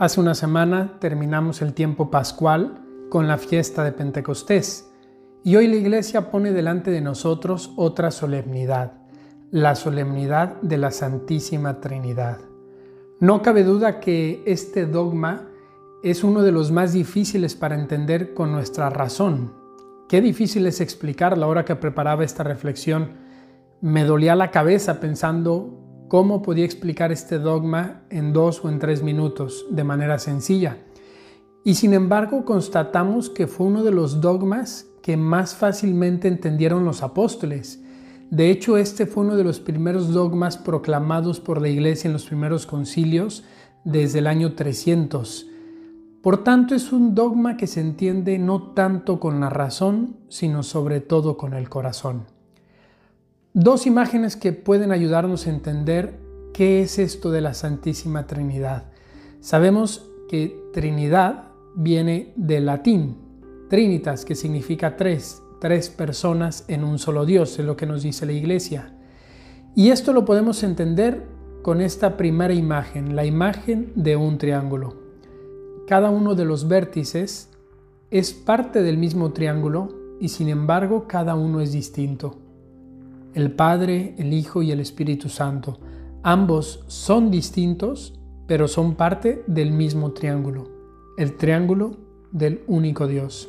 Hace una semana terminamos el tiempo pascual con la fiesta de Pentecostés y hoy la iglesia pone delante de nosotros otra solemnidad, la solemnidad de la Santísima Trinidad. No cabe duda que este dogma es uno de los más difíciles para entender con nuestra razón. Qué difícil es explicar la hora que preparaba esta reflexión. Me dolía la cabeza pensando cómo podía explicar este dogma en dos o en tres minutos de manera sencilla. Y sin embargo constatamos que fue uno de los dogmas que más fácilmente entendieron los apóstoles. De hecho, este fue uno de los primeros dogmas proclamados por la Iglesia en los primeros concilios desde el año 300. Por tanto, es un dogma que se entiende no tanto con la razón, sino sobre todo con el corazón. Dos imágenes que pueden ayudarnos a entender qué es esto de la Santísima Trinidad. Sabemos que Trinidad viene del latín, Trinitas, que significa tres, tres personas en un solo Dios, es lo que nos dice la Iglesia. Y esto lo podemos entender con esta primera imagen, la imagen de un triángulo. Cada uno de los vértices es parte del mismo triángulo y sin embargo cada uno es distinto el Padre, el Hijo y el Espíritu Santo. Ambos son distintos, pero son parte del mismo triángulo, el triángulo del único Dios.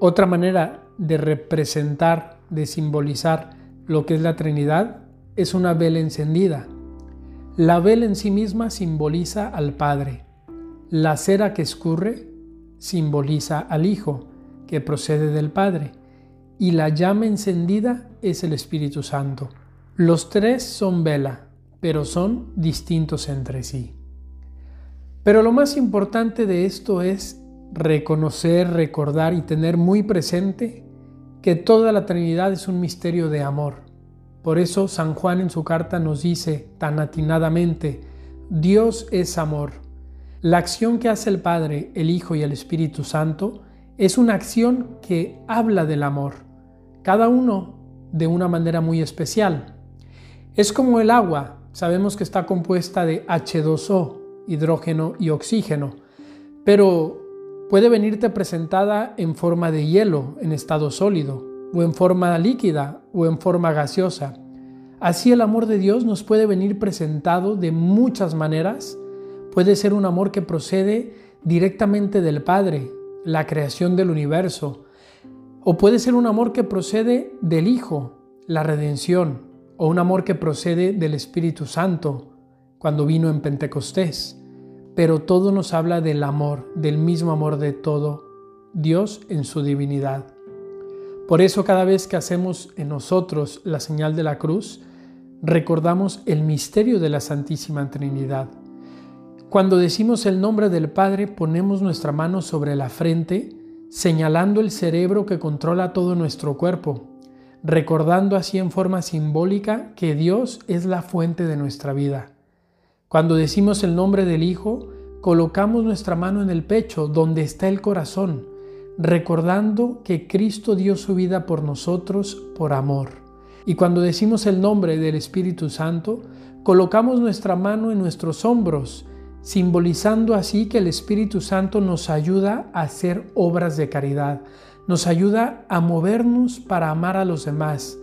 Otra manera de representar, de simbolizar lo que es la Trinidad es una vela encendida. La vela en sí misma simboliza al Padre. La cera que escurre simboliza al Hijo, que procede del Padre y la llama encendida es el Espíritu Santo. Los tres son vela, pero son distintos entre sí. Pero lo más importante de esto es reconocer, recordar y tener muy presente que toda la Trinidad es un misterio de amor. Por eso San Juan en su carta nos dice tan atinadamente, Dios es amor. La acción que hace el Padre, el Hijo y el Espíritu Santo es una acción que habla del amor cada uno de una manera muy especial. Es como el agua, sabemos que está compuesta de H2O, hidrógeno y oxígeno, pero puede venirte presentada en forma de hielo, en estado sólido, o en forma líquida, o en forma gaseosa. Así el amor de Dios nos puede venir presentado de muchas maneras. Puede ser un amor que procede directamente del Padre, la creación del universo, o puede ser un amor que procede del Hijo, la redención, o un amor que procede del Espíritu Santo, cuando vino en Pentecostés. Pero todo nos habla del amor, del mismo amor de todo, Dios en su divinidad. Por eso cada vez que hacemos en nosotros la señal de la cruz, recordamos el misterio de la Santísima Trinidad. Cuando decimos el nombre del Padre, ponemos nuestra mano sobre la frente, señalando el cerebro que controla todo nuestro cuerpo, recordando así en forma simbólica que Dios es la fuente de nuestra vida. Cuando decimos el nombre del Hijo, colocamos nuestra mano en el pecho, donde está el corazón, recordando que Cristo dio su vida por nosotros por amor. Y cuando decimos el nombre del Espíritu Santo, colocamos nuestra mano en nuestros hombros, simbolizando así que el Espíritu Santo nos ayuda a hacer obras de caridad, nos ayuda a movernos para amar a los demás,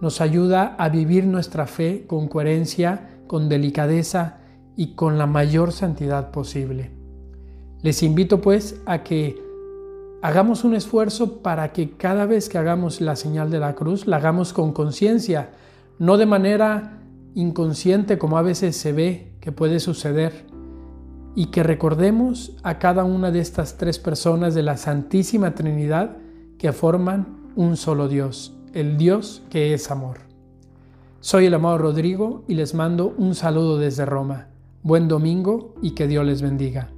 nos ayuda a vivir nuestra fe con coherencia, con delicadeza y con la mayor santidad posible. Les invito pues a que hagamos un esfuerzo para que cada vez que hagamos la señal de la cruz la hagamos con conciencia, no de manera inconsciente como a veces se ve que puede suceder, y que recordemos a cada una de estas tres personas de la Santísima Trinidad que forman un solo Dios, el Dios que es amor. Soy el amado Rodrigo y les mando un saludo desde Roma. Buen domingo y que Dios les bendiga.